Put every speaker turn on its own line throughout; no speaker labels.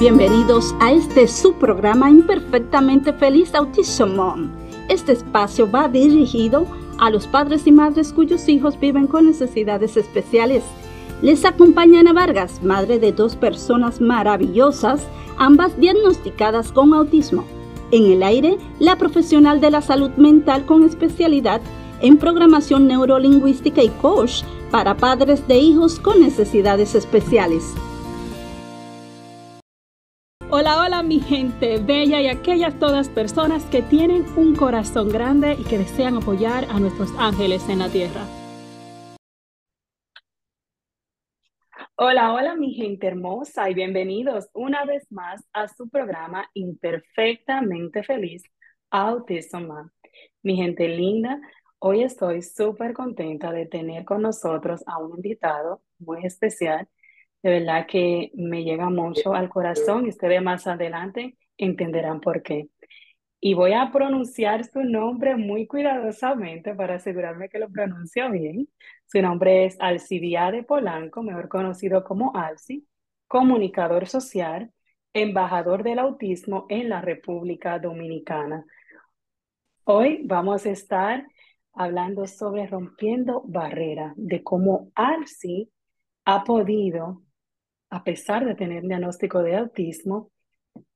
Bienvenidos a este subprograma Imperfectamente Feliz Autism Mom. Este espacio va dirigido a los padres y madres cuyos hijos viven con necesidades especiales. Les acompaña Ana Vargas, madre de dos personas maravillosas, ambas diagnosticadas con autismo. En el aire, la profesional de la salud mental con especialidad en programación neurolingüística y coach para padres de hijos con necesidades especiales.
Hola, hola mi gente bella y aquellas todas personas que tienen un corazón grande y que desean apoyar a nuestros ángeles en la tierra. Hola, hola mi gente hermosa y bienvenidos una vez más a su programa Imperfectamente Feliz Autism Mi gente linda, hoy estoy súper contenta de tener con nosotros a un invitado muy especial de verdad que me llega mucho al corazón y ustedes más adelante entenderán por qué. Y voy a pronunciar su nombre muy cuidadosamente para asegurarme que lo pronuncio bien. Su nombre es Alcibiade Polanco, mejor conocido como Alci, comunicador social, embajador del autismo en la República Dominicana. Hoy vamos a estar hablando sobre rompiendo barreras, de cómo Alci ha podido a pesar de tener diagnóstico de autismo,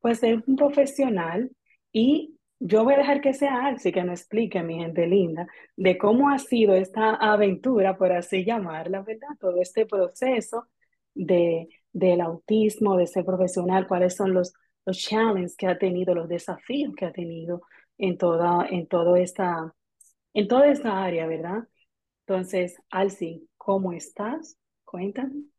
pues es un profesional y yo voy a dejar que sea Alci que nos explique, mi gente linda, de cómo ha sido esta aventura, por así llamarla, ¿verdad? Todo este proceso de, del autismo, de ser profesional, cuáles son los, los challenges que ha tenido, los desafíos que ha tenido en toda, en todo esta, en toda esta área, ¿verdad? Entonces, Alci, ¿cómo estás? Cuéntame.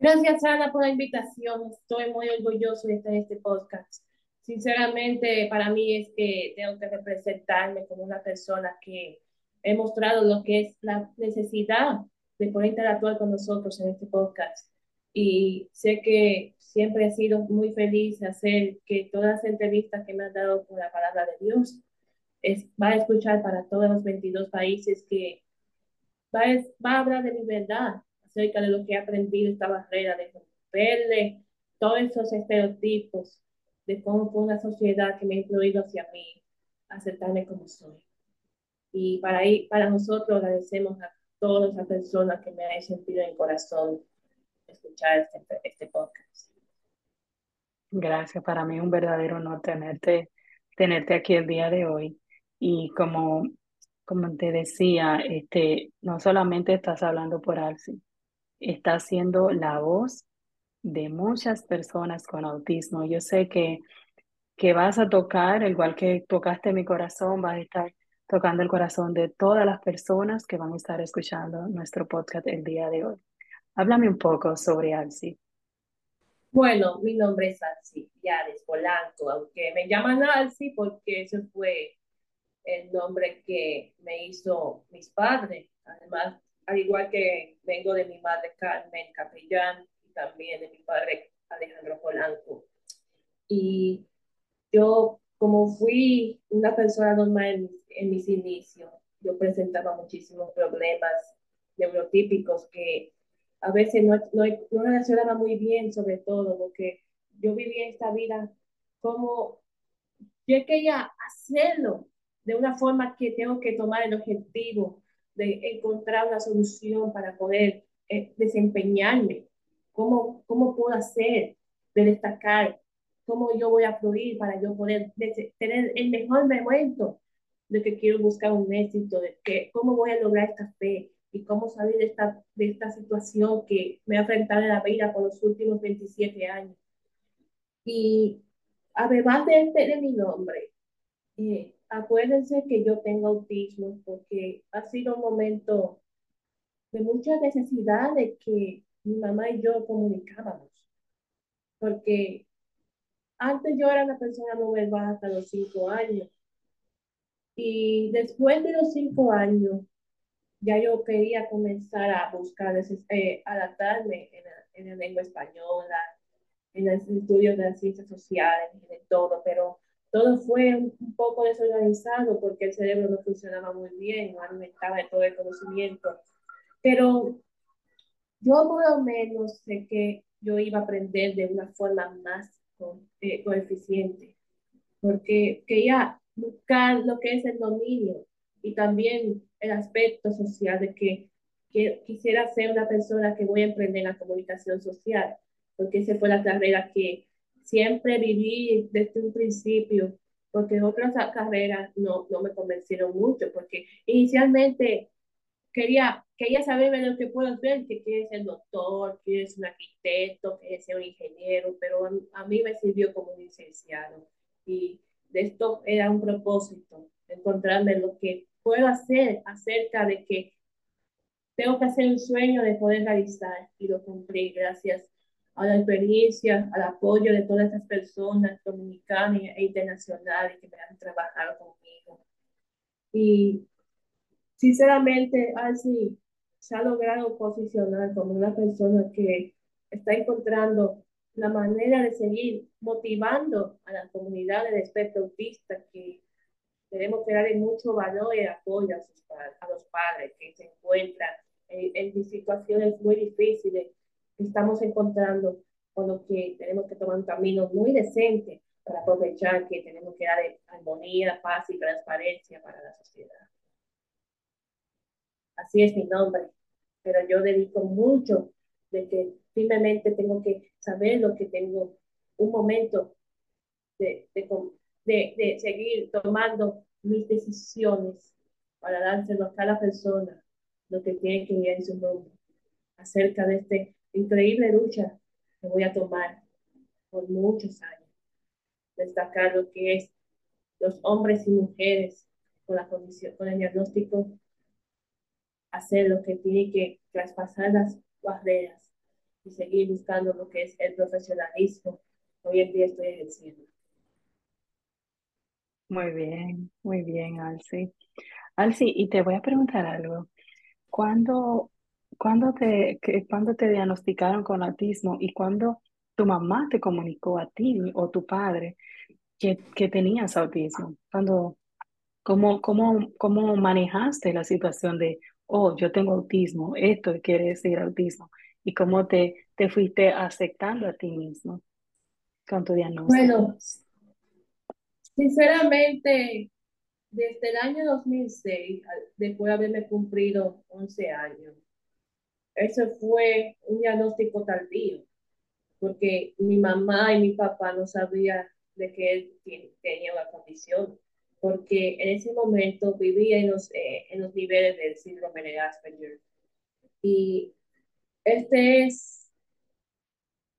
Gracias, Ana, por la invitación. Estoy muy orgulloso de estar en este podcast. Sinceramente, para mí es que tengo que representarme como una persona que he mostrado lo que es la necesidad de poder interactuar con nosotros en este podcast. Y sé que siempre he sido muy feliz de hacer que todas las entrevistas que me han dado con la palabra de Dios es, va a escuchar para todos los 22 países que va va a hablar de mi verdad, acerca de lo que he aprendido esta barrera, de romperle todos esos estereotipos, de cómo fue una sociedad que me ha influido hacia mí, aceptarme como soy. Y para, ahí, para nosotros agradecemos a todas las personas que me han sentido en el corazón escuchar este, este podcast.
Gracias, para mí es un verdadero honor tenerte, tenerte aquí el día de hoy. Y como, como te decía, este, no solamente estás hablando por Alci, está siendo la voz de muchas personas con autismo. Yo sé que, que vas a tocar, igual que tocaste mi corazón, vas a estar tocando el corazón de todas las personas que van a estar escuchando nuestro podcast el día de hoy. Háblame un poco sobre Alci.
Bueno, mi nombre es Alci Yades Polanco, aunque me llaman Alci porque ese fue el nombre que me hizo mis padres. Además, al igual que vengo de mi madre Carmen Capellán y también de mi padre Alejandro Polanco. Y yo, como fui una persona normal en, mis inicios, yo presentaba muchísimos problemas neurotípicos que a veces no, no, no relacionaba muy bien, sobre todo porque yo vivía esta vida como yo quería hacerlo de una forma que tengo que tomar el objetivo de encontrar una solución para poder eh, desempeñarme, cómo, cómo puedo hacer de destacar, cómo yo voy a fluir para yo poder tener el mejor momento de que quiero buscar un éxito, de que cómo voy a lograr esta fe y cómo salir de esta, de esta situación que me ha enfrentado en la vida por los últimos 27 años. Y además de, este, de mi nombre, eh, acuérdense que yo tengo autismo porque ha sido un momento de mucha necesidad de que mi mamá y yo comunicábamos. Porque antes yo era una persona no verbal hasta los cinco años. Y después de los cinco años, ya yo quería comenzar a buscar, eh, adaptarme en la, en la lengua española, en el estudio de las ciencias sociales, en todo, pero todo fue un, poco desorganizado porque el cerebro no funcionaba muy bien, no alimentaba de todo el conocimiento. Pero yo por lo menos sé que yo iba a aprender de una forma más eh, coeficiente, porque quería buscar lo que es el dominio y también el aspecto social de que, que quisiera ser una persona que voy a emprender la comunicación social, porque esa fue la carrera que siempre viví desde un principio, porque otras carreras no, no me convencieron mucho, porque inicialmente quería, quería saber lo que puedo hacer, que quiere ser doctor, quiere ser un arquitecto, quiere ser un ingeniero, pero a, mí me sirvió como un licenciado. Y de esto era un propósito, encontrarme lo que puedo hacer acerca de que tengo que hacer un sueño de poder realizar y lo cumplí gracias a la experiencia, al apoyo de todas estas personas dominicanas e internacionales que me han trabajado conmigo. Y sinceramente, así se ha logrado posicionar como una persona que está encontrando la manera de seguir motivando a la comunidad del espectro autista que debemos crear mucho valor y apoyo a, sus, a los padres que se encuentran en, en situaciones muy difíciles estamos encontrando, con lo que tenemos que tomar un camino muy decente para aprovechar que tenemos que dar armonía, paz y transparencia para la sociedad. Así es mi nombre, pero yo dedico mucho de que simplemente tengo que saber lo que tengo, un momento de, de, de, seguir tomando mis decisiones para dárselo a cada persona lo que tiene que ir en su nombre, acerca de esta increíble lucha que voy a tomar por muchos años. Destacar lo que es los hombres y mujeres con la condición, con el diagnóstico hacer lo que tiene que traspasar las barreras y seguir buscando lo que es el profesionalismo. Hoy en día estoy ejerciendo.
Muy bien, muy bien, Alci. Alci, y te voy a preguntar algo. ¿Cuándo, cuándo te, que, ¿cuándo te diagnosticaron con autismo y cuándo tu mamá te comunicó a ti o tu padre que, que tenías autismo? ¿Cuándo, cómo, cómo, ¿Cómo manejaste la situación de, oh, yo tengo autismo, esto quiere decir autismo, y cómo te, te fuiste aceptando a ti mismo con tu diagnóstico.
Bueno, sinceramente, desde el año 2006, después de haberme cumplido 11 años, eso fue un diagnóstico tardío, porque mi mamá y mi papá no sabían de que él tenía la condición porque en ese momento vivía en los, eh, en los niveles del síndrome de Asperger. Y este es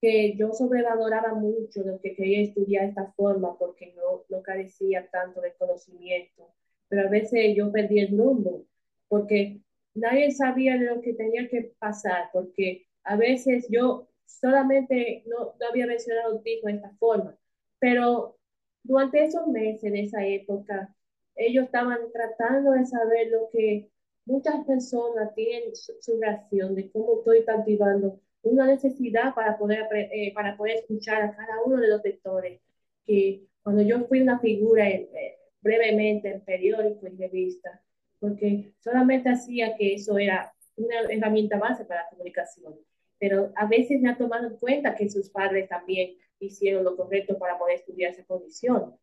que yo sobrevaloraba mucho lo que quería estudiar de esta forma porque no, no carecía tanto de conocimiento, pero a veces yo perdí el rumbo porque nadie sabía lo que tenía que pasar, porque a veces yo solamente no, no había mencionado autismo de esta forma, pero durante esos meses de esa época, ellos estaban tratando de saber lo que muchas personas tienen su, reacción de cómo estoy cultivando una necesidad para poder, eh, para poder escuchar a cada uno de los lectores, que cuando yo fui una figura eh, brevemente en periódicos y revistas, porque solamente hacía que eso era una herramienta base para la comunicación, pero a veces me ha tomado en cuenta que sus padres también hicieron lo correcto para poder estudiar esa condición.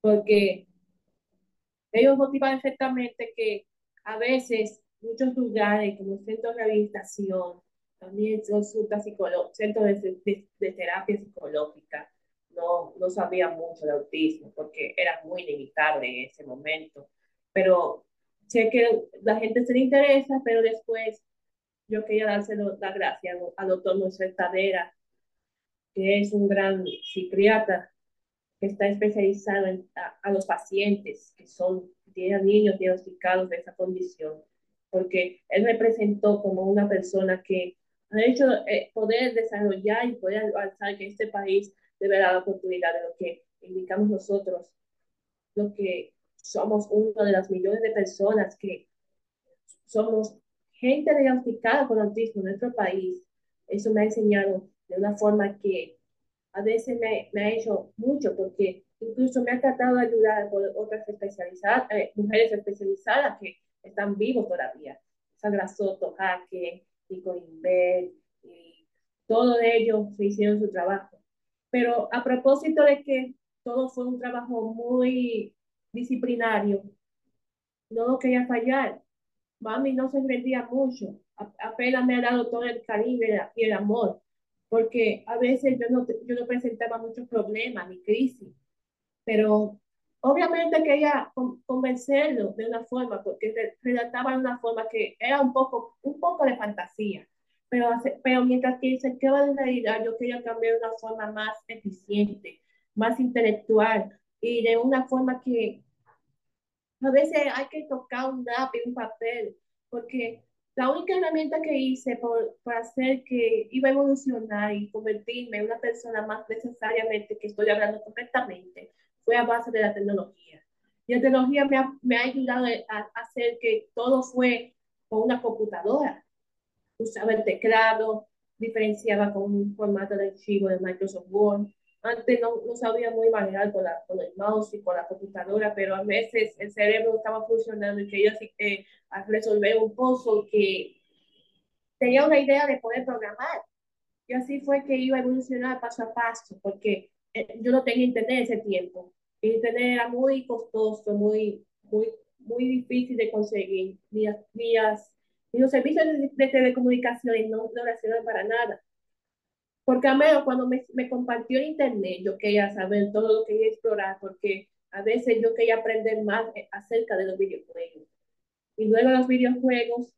Porque ellos motivan perfectamente que a veces muchos lugares como centros de rehabilitación, también centros de, de, terapia psicológica, no, no sabían mucho de autismo porque era muy limitado en ese momento. Pero sé que la gente se le interesa, pero después yo quería dárselo la gracia al doctor Moisés Tadera, que es un gran psiquiatra que está especializado en, a, los pacientes que son tienen niños diagnosticados de esa condición, porque él representó como una persona que ha hecho eh, poder desarrollar y poder avanzar que este país debe dar la oportunidad de lo que indicamos nosotros, lo que somos una de las millones de personas que somos gente diagnosticada con autismo en nuestro país. Eso me ha enseñado de una forma que a veces me, me ha hecho mucho, porque incluso me ha tratado de ayudar con otras especializadas, eh, mujeres especializadas que están vivos todavía. Sandra Soto, Jaque, Nico Inver, y todos ellos hicieron su trabajo. Pero a propósito de que todo fue un trabajo muy disciplinario, no quería fallar. Mami no se rendía mucho, apenas me ha dado todo el cariño y el amor, porque a veces yo no, yo no presentaba muchos problemas ni crisis, pero obviamente quería convencerlo de una forma, porque redactaba de una forma que era un poco, un poco de fantasía, pero, pero mientras que se queda de realidad, yo quería cambiar de una forma más eficiente, más intelectual y de una forma que a veces hay que tocar un lápiz, un papel, porque la única herramienta que hice por, por, hacer que iba a evolucionar y convertirme en una persona más necesariamente que estoy hablando correctamente fue a base de la tecnología. Y la tecnología me ha, me ha ayudado a, a, hacer que todo fue con una computadora. Usaba el teclado, diferenciaba con un formato de archivo de Microsoft Word, antes no, no sabía muy manejar con, la, con el mouse y con la computadora, pero a veces el cerebro estaba funcionando y quería eh, resolver un puzzle que tenía una idea de poder programar. Y así fue que iba a evolucionar paso a paso, porque eh, yo no tenía internet ese tiempo. internet era muy costoso, muy, muy, muy difícil de conseguir. Ni, ni, ni los servicios de, de telecomunicaciones no, no lo para nada. Porque a menos cuando me, me compartió internet, yo quería saber todo lo que quería explorar, porque a veces yo quería aprender más acerca de los videojuegos. Y luego los videojuegos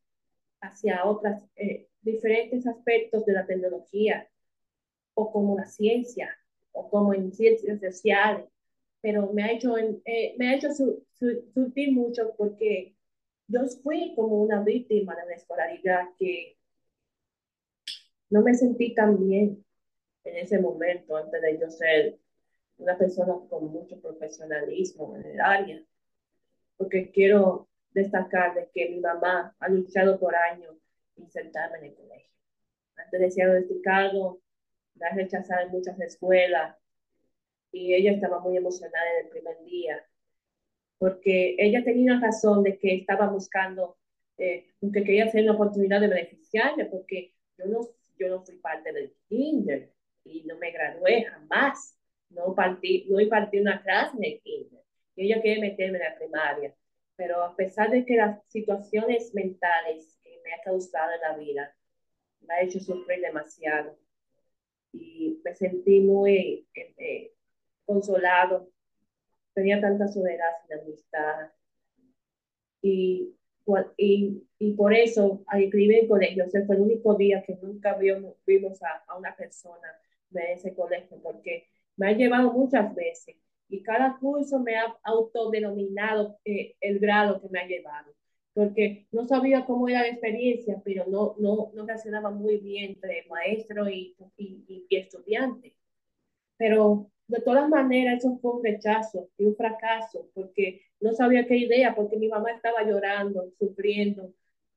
hacia otros eh, diferentes aspectos de la tecnología, o como la ciencia, o como en ciencias sociales. Pero me ha hecho, eh, me ha hecho su, surtir mucho porque yo fui como una víctima de la escolaridad que no me sentí tan bien en ese momento antes de yo ser una persona con mucho profesionalismo en el área, porque quiero destacar de que mi mamá ha luchado por años insertarme en el colegio. Antes de ser diagnosticado, la rechazado en muchas escuelas y ella estaba muy emocionada en el primer día, porque ella tenía razón de que estaba buscando, eh, que quería hacer una oportunidad de beneficiarme, porque yo no yo no fui parte del kinder y no me gradué jamás. No partí, no impartí una clase en el kinder. Y ella quiere meterme en la primaria. Pero a pesar de que las situaciones mentales que me ha causado en la vida me ha hecho sufrir demasiado y me sentí muy eh, consolado. Tenía tanta soledad sin amistad. Y y, y por eso al inscribir en colegio, ese fue el único día que nunca vimos, vimos a, a, una persona de ese colegio, porque me ha llevado muchas veces y cada curso me ha autodenominado eh, el grado que me ha llevado, porque no sabía cómo era la experiencia, pero no, no, no relacionaba muy bien entre maestro y, y, y estudiante. Pero de todas maneras, eso fue un rechazo y un fracaso, porque no sabía qué idea, porque mi mamá estaba llorando, sufriendo,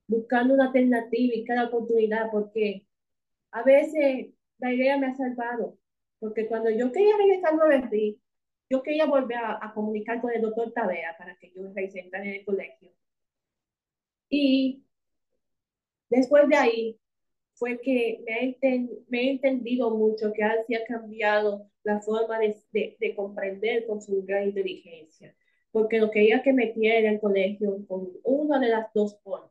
buscando una alternativa y cada oportunidad, porque a veces la idea me ha salvado, porque cuando yo quería regresar a Berlín, yo quería volver a, a, comunicar con el doctor Tavera para que yo regresara en el colegio. Y después de ahí fue que me he, me he entendido mucho que así ha cambiado la forma de, de, de, comprender con su gran inteligencia, porque lo quería que metiera en el colegio con una de las dos formas,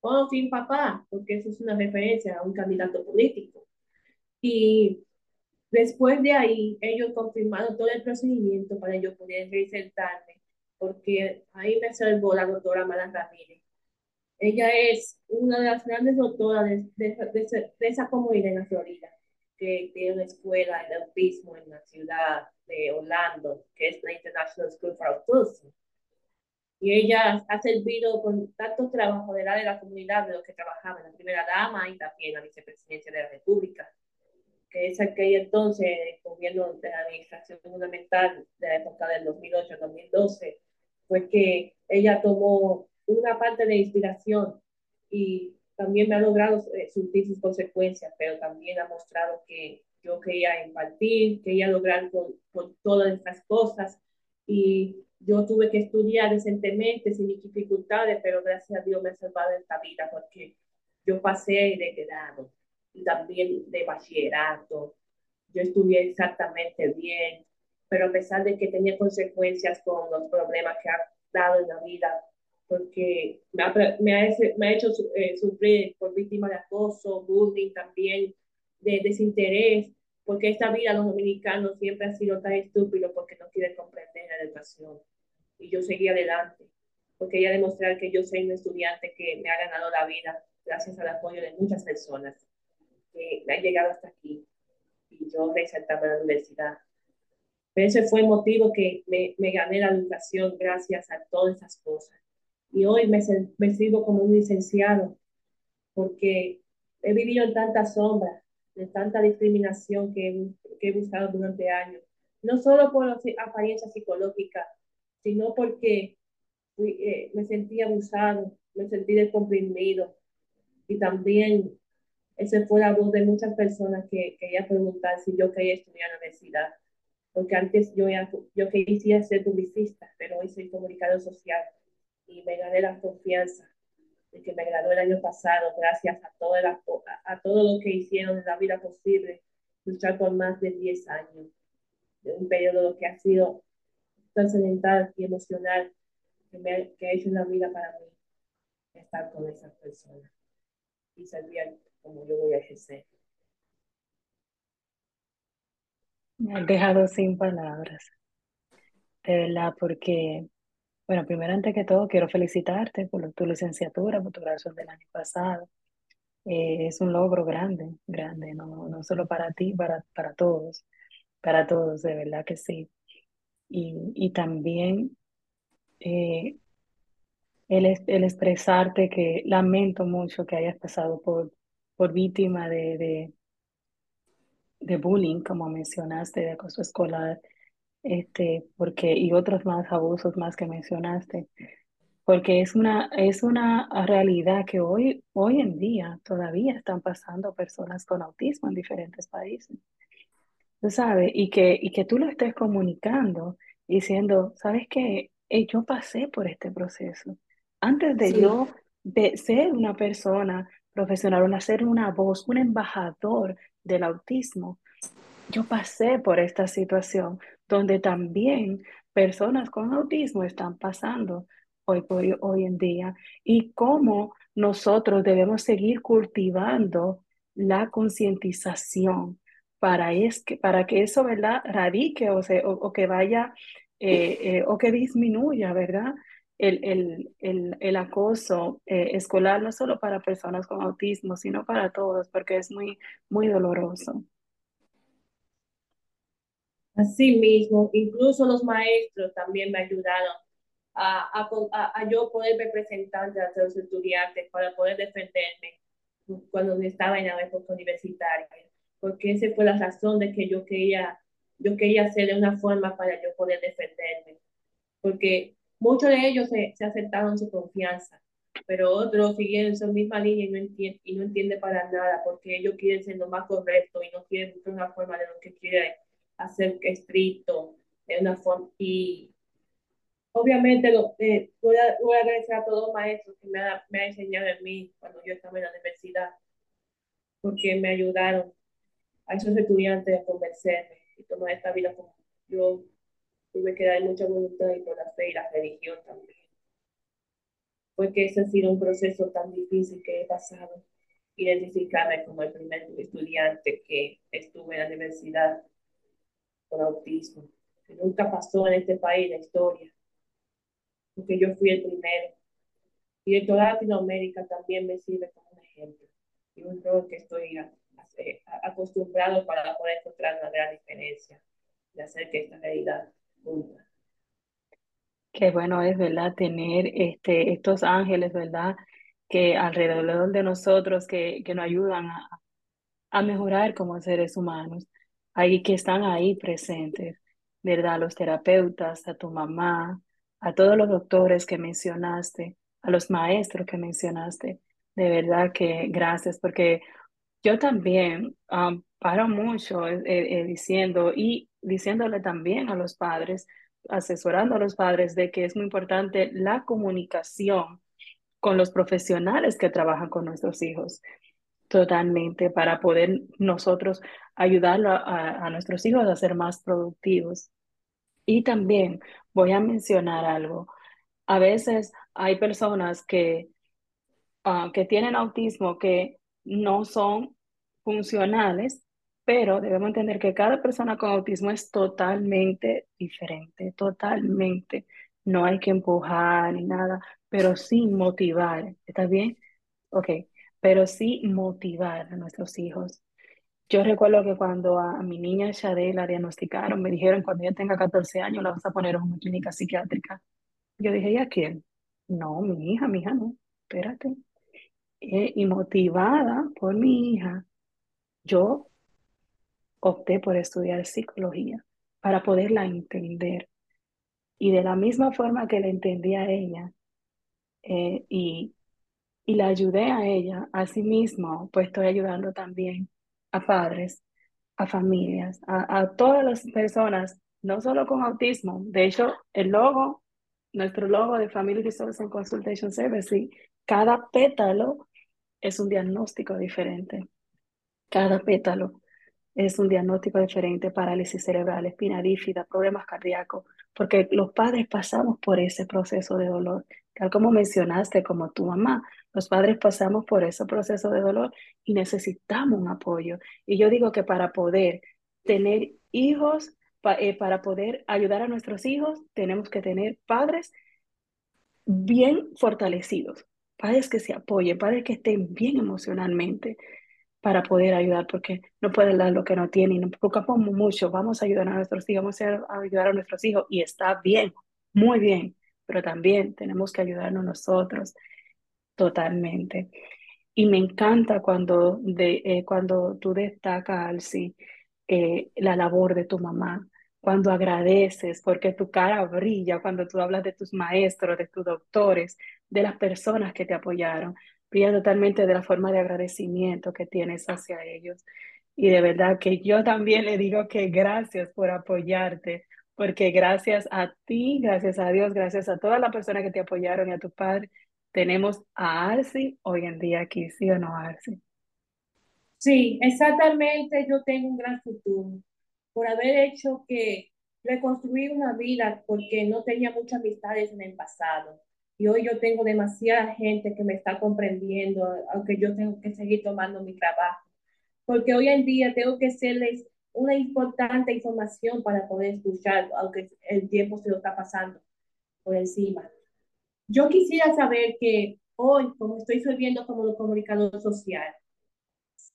o sin papá, porque eso es una referencia a un candidato político. Y después de ahí, ellos confirmaron todo el procedimiento para yo poder reinsertarme, porque ahí me salvó la doctora Mala Ramírez. Ella es una de las grandes doctoras de, de, de, de esa comunidad en la Florida que tiene una escuela de autismo en la ciudad de Orlando, que es la International School for Autism. Y ella ha servido con tanto trabajo de la de la comunidad de los que trabajaba la primera dama y también la vicepresidencia de la República, que es aquel entonces el gobierno de la administración fundamental de la época del 2008-2012, fue que ella tomó una parte de inspiración y también me ha logrado eh, surtir sus consecuencias, pero también ha mostrado que yo quería impartir, quería lograr con, con todas estas cosas y yo tuve que estudiar decentemente, sin dificultades, pero gracias a Dios me ha salvado esta vida porque yo pasé de grado y también de bachillerato. Yo estudié exactamente bien, pero a pesar de que tenía consecuencias con los problemas que ha dado en la vida, porque me ha, me ha, me ha hecho eh, sufrir por víctima de acoso, bullying también, de desinterés, porque esta vida los dominicanos siempre ha sido tan estúpido porque no quieren comprender la educación. Y yo seguí adelante, porque quería demostrar que yo soy un estudiante que me ha ganado la vida gracias al apoyo de muchas personas que me han llegado hasta aquí y yo resaltaba la universidad. Pero ese fue el motivo que me, me gané la educación gracias a todas esas cosas. Y hoy me, me sigo como un licenciado porque he vivido en tanta sombra, de tanta discriminación que, que he buscado durante años. No solo por apariencia psicológica, sino porque eh, me sentí abusado, me sentí descomprimido. Y también ese fue la voz de muchas personas que quería preguntar si yo quería estudiar en la universidad. Porque antes yo, yo quería ser publicista, pero hoy soy comunicador social y me gané la confianza de que me gradué el año pasado gracias a, toda la, a todo lo que hicieron en la vida posible, luchar por más de 10 años, de un periodo que ha sido trascendental y emocional que, me que ha hecho una vida para mí, estar con esas personas y servir como yo voy a ejercer.
Me has dejado sin palabras, de verdad, porque bueno, primero, antes que todo, quiero felicitarte por tu licenciatura, por tu graduación del año pasado. Eh, es un logro grande, grande, no, no solo para ti, para, para todos, para todos, de verdad que sí. Y, y también eh, el, el, expresarte que lamento mucho que hayas pasado por, por víctima de, de, de bullying, como mencionaste, de acoso escolar este, porque, y otros más abusos más que mencionaste, porque es una, es una realidad que hoy, hoy en día todavía están pasando personas con autismo en diferentes países. Tú sabes, y que, y que tú lo estés comunicando diciendo, ¿sabes qué? yo pasé por este proceso. Antes de yo de ser una persona profesional, una, ser una voz, un embajador del autismo, yo pasé por esta situación donde también personas con autismo están pasando hoy, hoy, hoy en día y cómo nosotros debemos seguir cultivando la concientización para, es que, para que eso, ¿verdad?, radique o, o, que vaya eh, eh, o que disminuya, ¿verdad? El, el, el, el acoso eh, escolar, no solo para personas con autismo, sino para todos, porque es muy, muy doloroso.
Así mismo, incluso los maestros también me ayudaron a, a, a, yo poder representar a los estudiantes para poder defenderme cuando estaba en la época universitaria, porque esa fue la razón de que yo quería, yo quería hacer una forma para yo poder defenderme, porque muchos de ellos se, se aceptaron su confianza, pero otros siguieron su misma línea y no, entienden, y no entienden para nada, porque ellos quieren ser lo más correcto y no quieren buscar una forma de lo que quieren hacer estricto de una forma y obviamente lo, eh, voy, a, voy, a, agradecer a todos los maestros que me, ha, han enseñado en mí cuando yo estaba en la universidad porque me ayudaron a esos estudiantes a convencerme y tomar esta vida como yo tuve que dar mucha voluntad y por la fe y la religión también. Porque ese ha sido un proceso tan difícil que he pasado identificarme como el primer estudiante que estuve en la universidad con autismo, que nunca pasó en este país la historia, porque yo fui el primero. Y de toda Latinoamérica también me sirve como un ejemplo y un rol que estoy acostumbrado para poder encontrar una gran diferencia y hacer que esta realidad cumpla.
Qué bueno es, ¿verdad? Tener este, estos ángeles, ¿verdad? Que alrededor de nosotros, que, que nos ayudan a, a mejorar como seres humanos ahí que están ahí presentes, ¿verdad? Los terapeutas, a tu mamá, a todos los doctores que mencionaste, a los maestros que mencionaste. De verdad que gracias, porque yo también um, paro mucho eh, eh, diciendo y diciéndole también a los padres, asesorando a los padres de que es muy importante la comunicación con los profesionales que trabajan con nuestros hijos totalmente para poder nosotros ayudar a, a nuestros hijos a ser más productivos. Y también voy a mencionar algo. A veces hay personas que, uh, que tienen autismo que no son funcionales, pero debemos entender que cada persona con autismo es totalmente diferente, totalmente. No hay que empujar ni nada, pero sí motivar. ¿Está bien? Ok, pero sí motivar a nuestros hijos. Yo recuerdo que cuando a mi niña Shade la diagnosticaron, me dijeron cuando ella tenga 14 años la vas a poner en una clínica psiquiátrica. Yo dije, ¿y quién? No, mi hija, mi hija no, espérate. Eh, y motivada por mi hija, yo opté por estudiar psicología para poderla entender. Y de la misma forma que la entendía ella eh, y, y la ayudé a ella, a sí pues estoy ayudando también a padres, a familias, a, todas las personas, no solo con autismo. De hecho, el logo, nuestro logo de Family Resource and Consultation Service, cada pétalo es un diagnóstico diferente. Cada pétalo es un diagnóstico diferente, parálisis cerebral, espina bífida, problemas cardíacos, porque los padres pasamos por ese proceso de dolor, tal como mencionaste, como tu mamá, los padres pasamos por ese proceso de dolor y necesitamos un apoyo. Y yo digo que para poder tener hijos, eh, para poder ayudar a nuestros hijos, tenemos que tener padres bien fortalecidos, padres que se apoyen, padres que estén bien emocionalmente para poder ayudar, porque no pueden dar lo que no tienen. Nos preocupamos mucho, vamos a ayudar a nuestros hijos, vamos a ayudar a nuestros hijos y está bien, muy bien, pero también tenemos que ayudarnos nosotros Totalmente. Y me encanta cuando, de, eh, cuando tú destacas, Alci, eh, la labor de tu mamá, cuando agradeces, porque tu cara brilla cuando tú hablas de tus maestros, de tus doctores, de las personas que te apoyaron, brilla totalmente de la forma de agradecimiento que tienes hacia ellos. Y de verdad que yo también le digo que gracias por apoyarte, porque gracias a ti, gracias a Dios, gracias a todas las personas que te apoyaron y a tu padre, tenemos a Arsi hoy en día aquí, ¿sí o no, Arsi?
Sí, exactamente. Yo tengo un gran futuro por haber hecho que reconstruir una vida porque no tenía muchas amistades en el pasado. Y hoy yo tengo demasiada gente que me está comprendiendo, aunque yo tengo que seguir tomando mi trabajo. Porque hoy en día tengo que hacerles una importante información para poder escuchar, aunque el tiempo se lo está pasando por encima. Yo quisiera saber que hoy, como estoy sirviendo como comunicador social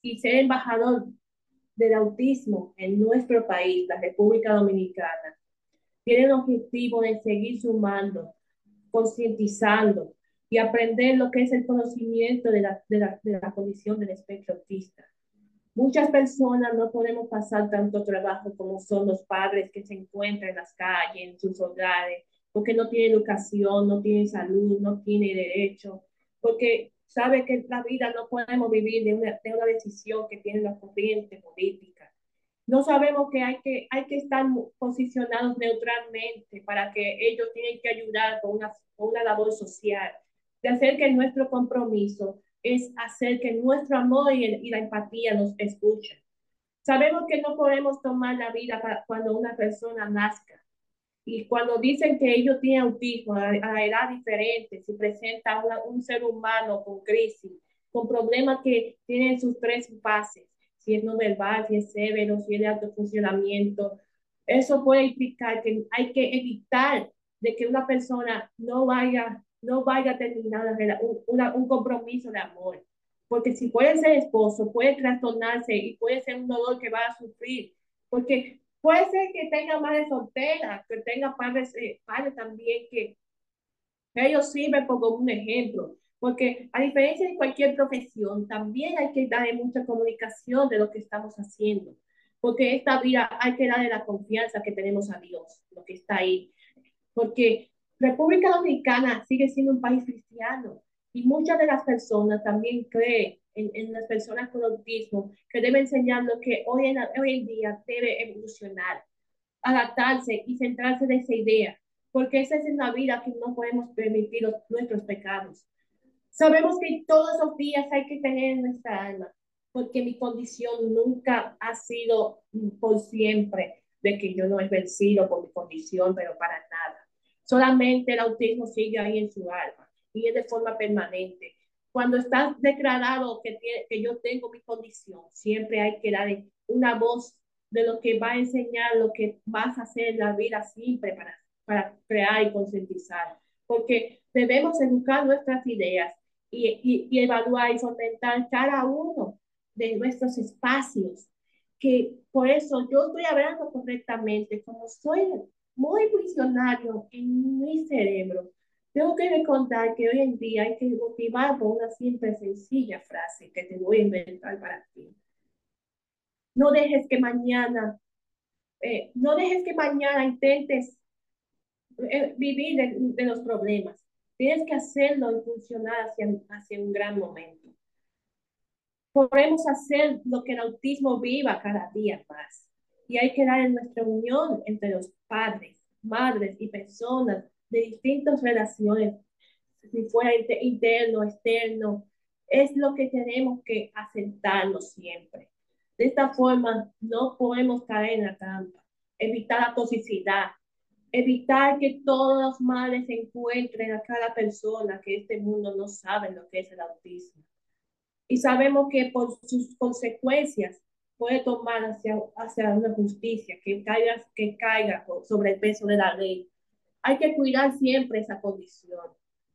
y ser embajador del autismo en nuestro país, la República Dominicana, tiene el objetivo de seguir sumando, concientizando y aprender lo que es el conocimiento de la, de la, de la condición del espectro autista. Muchas personas no podemos pasar tanto trabajo como son los padres que se encuentran en las calles, en sus hogares, porque no tiene educación, no tiene salud, no tiene derecho, porque sabe que la vida no podemos vivir de una, de una decisión que tiene la corriente política. No sabemos que hay, que hay que estar posicionados neutralmente para que ellos tienen que ayudar con una, con una labor social, de hacer que nuestro compromiso es hacer que nuestro amor y, y la empatía nos escuchen. Sabemos que no podemos tomar la vida para cuando una persona nazca, y cuando dicen que ellos tienen autismo a, edad diferente, si presenta un ser humano con crisis, con problemas que tienen sus tres fases, si es no verbal, si es severo, si es de alto funcionamiento, eso puede implicar que hay que evitar de que una persona no vaya, no vaya a terminar un, un compromiso de amor. Porque si puede ser esposo, puede trastornarse y puede ser un dolor que va a sufrir. Porque Puede ser que tenga madre soltera, que tenga padres, eh, padres también que ellos sirven como un ejemplo, porque a diferencia de cualquier profesión, también hay que darle mucha comunicación de lo que estamos haciendo, porque esta vida hay que darle la confianza que tenemos a Dios, lo que está ahí, porque República Dominicana sigue siendo un país cristiano y muchas de las personas también creen en, las personas con autismo, que debe enseñarlo que hoy en, hoy en día debe evolucionar, adaptarse y centrarse de esa idea, porque esa es la vida que no podemos permitir nuestros pecados. Sabemos que todos los días hay que tener en nuestra alma porque mi condición nunca ha sido por siempre de que yo no he vencido por mi condición, pero para nada. Solamente el autismo sigue ahí en su alma y es de forma permanente. Cuando está declarado que, que yo tengo mi condición, siempre hay que dar una voz de lo que va a enseñar, lo que vas a hacer en la vida siempre para, para crear y concientizar. Porque debemos educar nuestras ideas y, y, y evaluar y fomentar cada uno de nuestros espacios. Que por eso yo estoy hablando correctamente, como soy muy visionario en mi cerebro, tengo que recordar que hoy en día hay que motivar por una simple, sencilla frase que te voy a inventar para ti. No dejes que mañana, eh, no dejes que mañana intentes eh, vivir de, de, los problemas. Tienes que hacerlo y funcionar hacia, hacia un gran momento. Podemos hacer lo que el autismo viva cada día más. Y hay que dar en nuestra unión entre los padres, madres y personas de distintas relaciones, si fuera interno, externo, es lo que tenemos que aceptarnos siempre. De esta forma, no podemos caer en la trampa, evitar la toxicidad, evitar que todos los males encuentren a cada persona, que este mundo no sabe lo que es el autismo. Y sabemos que por sus consecuencias puede tomar hacia, hacia una justicia que caiga, que caiga sobre el peso de la ley. Hay que cuidar siempre esa condición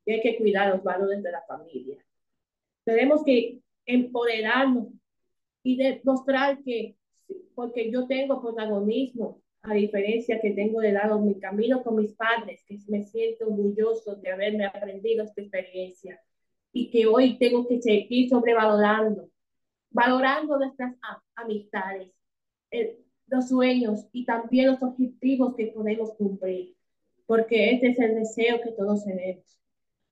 y hay que cuidar los valores de la familia. Tenemos que empoderarnos y demostrar que, porque yo tengo protagonismo, a diferencia que tengo de lado mi camino con mis padres, que me siento orgulloso de haberme aprendido esta experiencia y que hoy tengo que seguir sobrevalorando, valorando nuestras amistades, los sueños y también los objetivos que podemos cumplir, porque este es el deseo que todos tenemos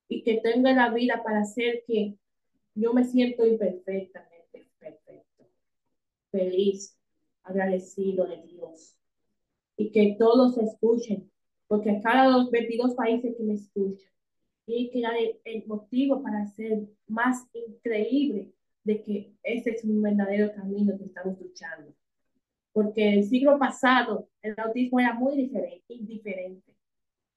y que tenga la vida para hacer que yo me siento imperfectamente perfecto, feliz, agradecido de Dios y que todos escuchen, porque cada los 22 países que me escuchan, y que dar el, motivo para ser más increíble de que ese es un verdadero camino que estamos luchando. Porque el siglo pasado el autismo era muy diferente, indiferente.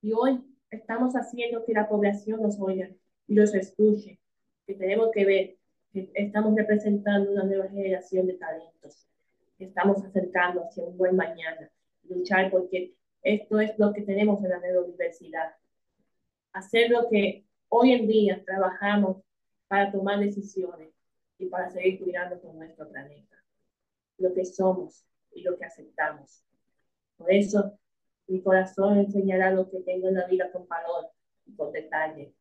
Y hoy estamos haciendo que la población nos oiga y los escuche. Que tenemos que ver que estamos representando una nueva generación de talentos. Que estamos acercando hacia un buen mañana luchar porque esto es lo que tenemos en la universidad. Hacer lo que hoy en día trabajamos para tomar decisiones y para seguir cuidando con nuestro planeta. Lo que somos y lo que aceptamos. Por eso mi corazón enseñará lo que tengo en la vida con valor y con detalle.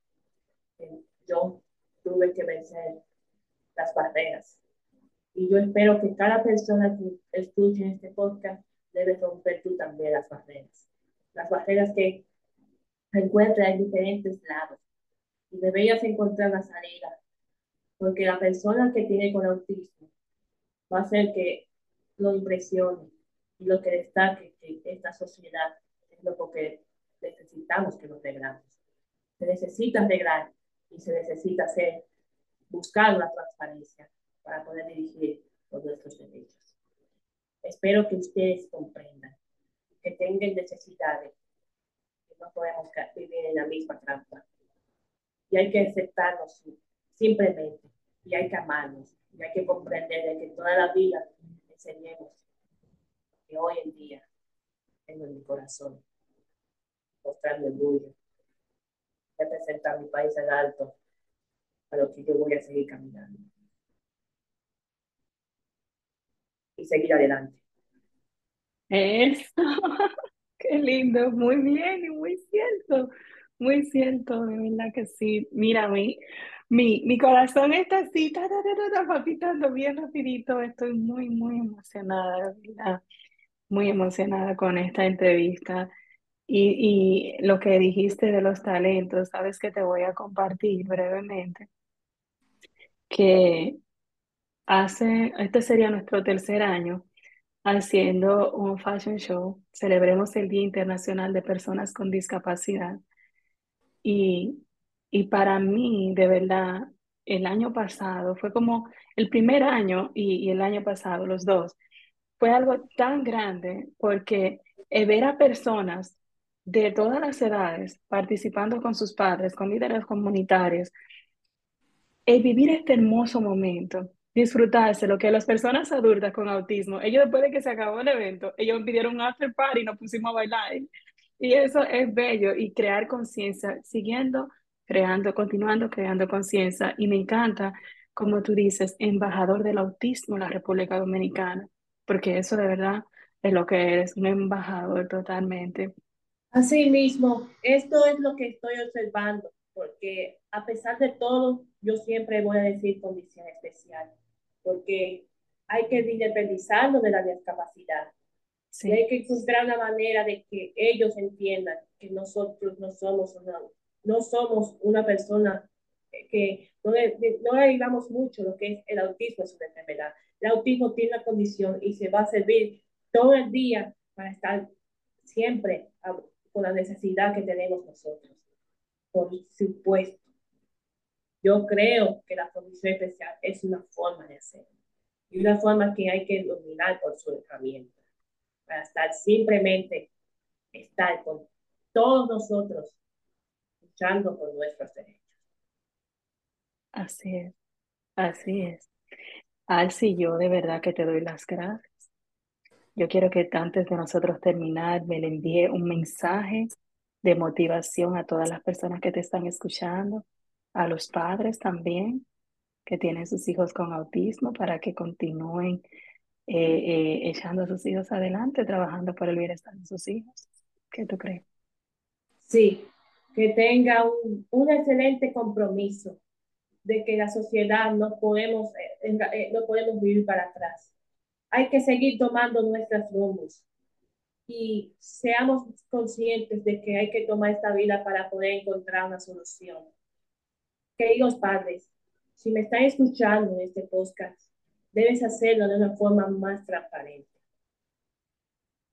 Yo tuve que vencer las barreras. Y yo espero que cada persona que escuche este podcast debes romper tú también las barreras. Las barreras que se encuentran en diferentes lados. Y deberías encontrar la salida. Porque la persona que tiene con autismo va a hacer que lo impresione y lo que destaque que esta sociedad es lo que necesitamos que nos arreglamos. Se necesita arreglar y se necesita hacer, buscar la transparencia para poder dirigir los nuestros derechos. Espero que ustedes comprendan que tengan necesidades, que no podemos vivir en la misma trampa. Y hay que aceptarnos simplemente, y hay que amarnos, y hay que comprender que toda la vida enseñemos hoy en día tengo en mi corazón mostrar mi orgullo, representar mi país en alto, a lo que yo voy a seguir caminando. y seguir adelante.
Eso, qué lindo, muy bien y muy cierto, muy cierto, de verdad que sí. Mira, mi, mi, mi corazón está así, ta, palpitando bien rapidito, estoy muy, muy emocionada, ¿verdad? Muy emocionada con esta entrevista. Y, y lo que dijiste de los talentos, sabes que te voy a compartir brevemente, que hace, este sería nuestro tercer año haciendo un fashion show. Celebremos el Día Internacional de Personas con Discapacidad. Y, y para mí, de verdad, el año pasado, fue como el primer año y, el año pasado, los dos, fue algo tan grande porque ver a personas de todas las edades participando con sus padres, con líderes comunitarios, y vivir este hermoso momento, disfrutarse, lo que las personas adultas con autismo, ellos después de que se acabó el evento, ellos pidieron un after party y nos pusimos a bailar. Y eso es bello y crear conciencia, siguiendo creando, continuando creando conciencia. Y me encanta, como tú dices, embajador del autismo en la República Dominicana, porque eso de verdad es lo que eres, un embajador totalmente.
Así mismo, esto es lo que estoy observando, porque a pesar de todo, yo siempre voy a decir condición especial, porque hay que independizarlo de la discapacidad. Sí. Y hay que encontrar una manera de que ellos entiendan que nosotros no somos una no somos una persona que no le, no mucho lo que es el autismo, es una enfermedad. El autismo tiene una condición y se va a servir todo el día para estar siempre con la necesidad que tenemos nosotros. Por supuesto, yo creo que la condición especial es una forma de hacerlo y una forma que hay que dominar por su herramienta para estar simplemente estar con todos nosotros luchando por nuestros derechos.
Así es, así es. Alci, yo de verdad que te doy las gracias. Yo quiero que antes de nosotros terminar me le envíe un mensaje de motivación a todas las personas que te están escuchando, a los padres también que tienen sus hijos con autismo para que continúen eh, eh, echando a sus hijos adelante, trabajando por el bienestar de sus hijos. ¿Qué tú crees?
Sí, que tenga un, un excelente compromiso de que la sociedad no podemos, eh, eh, no podemos vivir para atrás. Hay que seguir tomando nuestras rumbos y seamos conscientes de que hay que tomar esta vida para poder encontrar una solución. Queridos padres, si me están escuchando en este podcast, debes hacerlo de una forma más transparente.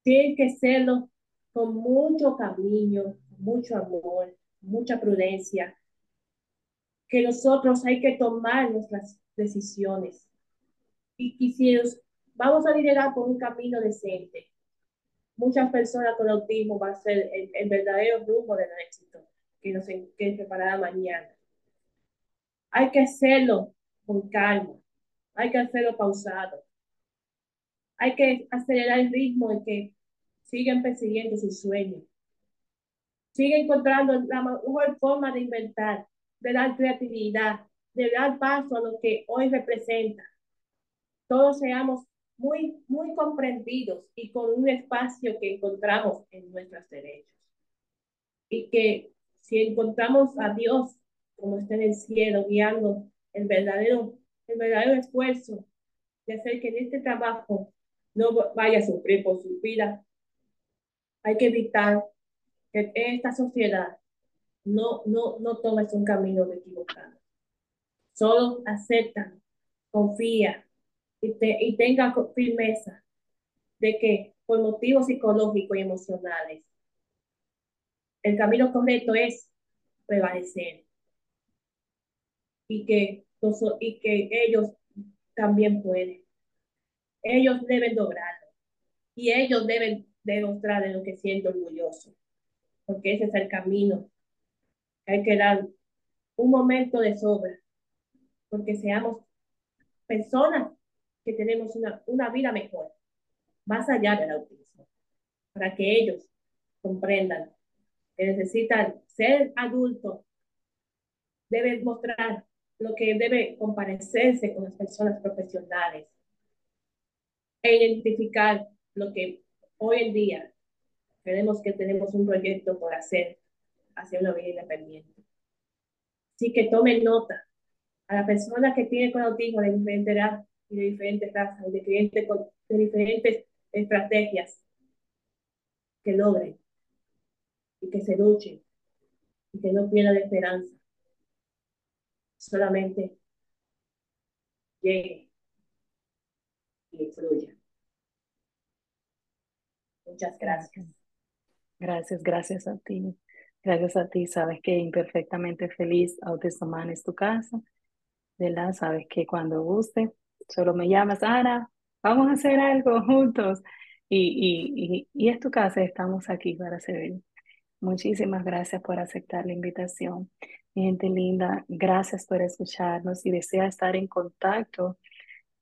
Tienes que hacerlo con mucho cariño, mucho amor, mucha prudencia, que nosotros hay que tomar nuestras decisiones. Y quisiera, vamos a liderar por un camino decente. Muchas personas con autismo va a ser el, verdadero rumbo del éxito que nos que preparará mañana. Hay que hacerlo con calma, hay que hacerlo pausado. Hay que acelerar el ritmo en que siguen persiguiendo sus sueños sigue encontrando la mejor forma de inventar, de dar creatividad, de dar paso a lo que hoy representa. Todos seamos muy, muy comprendidos y con un espacio que encontramos en nuestros derechos. Y que si encontramos a Dios como está en el cielo, guiando el verdadero, el verdadero esfuerzo de hacer que en este trabajo no vaya a sufrir por su vida, hay que evitar que esta sociedad no, no, no tomes un camino equivocado. Solo acepta, confía y, te, y tenga firmeza de que por motivos psicológicos y emocionales, el camino correcto es prevalecer y que, y que ellos también pueden. Ellos deben lograrlo y ellos deben demostrar de lo que siento orgulloso porque ese es el camino. Hay que dar un momento de sobra, porque seamos personas que tenemos una, una vida mejor, más allá del autismo, para que ellos comprendan que necesitan ser adultos, deben mostrar lo que debe comparecerse con las personas profesionales e identificar lo que hoy en día Creemos que tenemos un proyecto por hacer hacia una vida independiente. Así que tomen nota. A la persona que tiene con autismo de diferentes edad y de diferentes razas y de, diferentes, de diferentes estrategias, que logren y que se luchen y que no pierdan esperanza. Solamente llegue y fluya. Muchas gracias.
Gracias, gracias a ti. Gracias a ti. Sabes que imperfectamente feliz, Autismo es tu casa. ¿verdad? Sabes que cuando guste, solo me llamas, Ana, vamos a hacer algo juntos. Y, y, y, es tu casa, estamos aquí para servir. Muchísimas gracias por aceptar la invitación. Gente linda, gracias por escucharnos. Si desea estar en contacto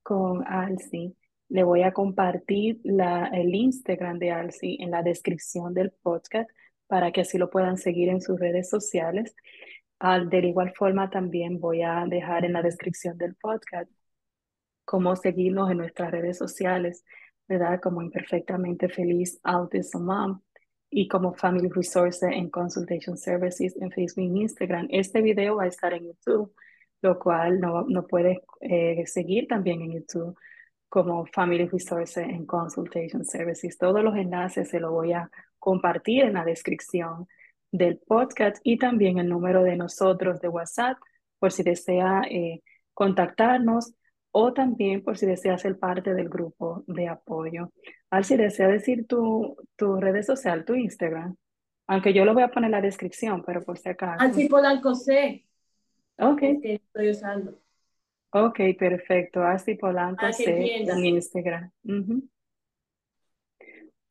con Alci, le voy a compartir la, el Instagram de Alci en la descripción del podcast para que así lo puedan seguir en sus redes sociales. Al, de igual forma, también voy a dejar en la descripción del podcast cómo seguirnos en nuestras redes sociales, ¿verdad? Como Imperfectamente Feliz Autism Mom y como Family Resources and Consultation Services en Facebook e Instagram. Este video va a estar en YouTube, lo cual no, no puedes eh, seguir también en YouTube como Family Resources and Consultation Services. Todos los enlaces se los voy a compartir en la descripción del podcast y también el número de nosotros de WhatsApp por si desea eh, contactarnos o también por si desea ser parte del grupo de apoyo. Al si desea decir tu, tu redes social, tu Instagram, aunque yo lo voy a poner en la descripción, pero por si acaso.
Así Polanco C.
Ok.
que estoy usando.
Ok, perfecto. Así Polanco C en Instagram.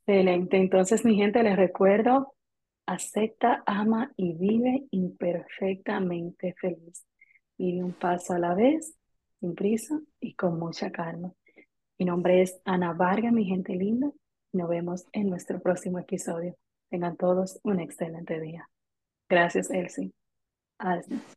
Excelente. Entonces, mi gente, les recuerdo acepta, ama y vive imperfectamente feliz. Vive un paso a la vez, sin prisa y con mucha calma. Mi nombre es Ana Vargas, mi gente linda. Nos vemos en nuestro próximo episodio. Tengan todos un excelente día. Gracias, Elsie. Adiós.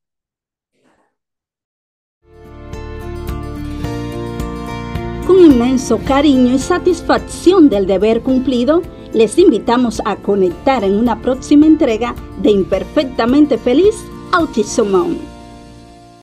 Con inmenso cariño y satisfacción del deber cumplido, les invitamos a conectar en una próxima entrega de Imperfectamente Feliz Autism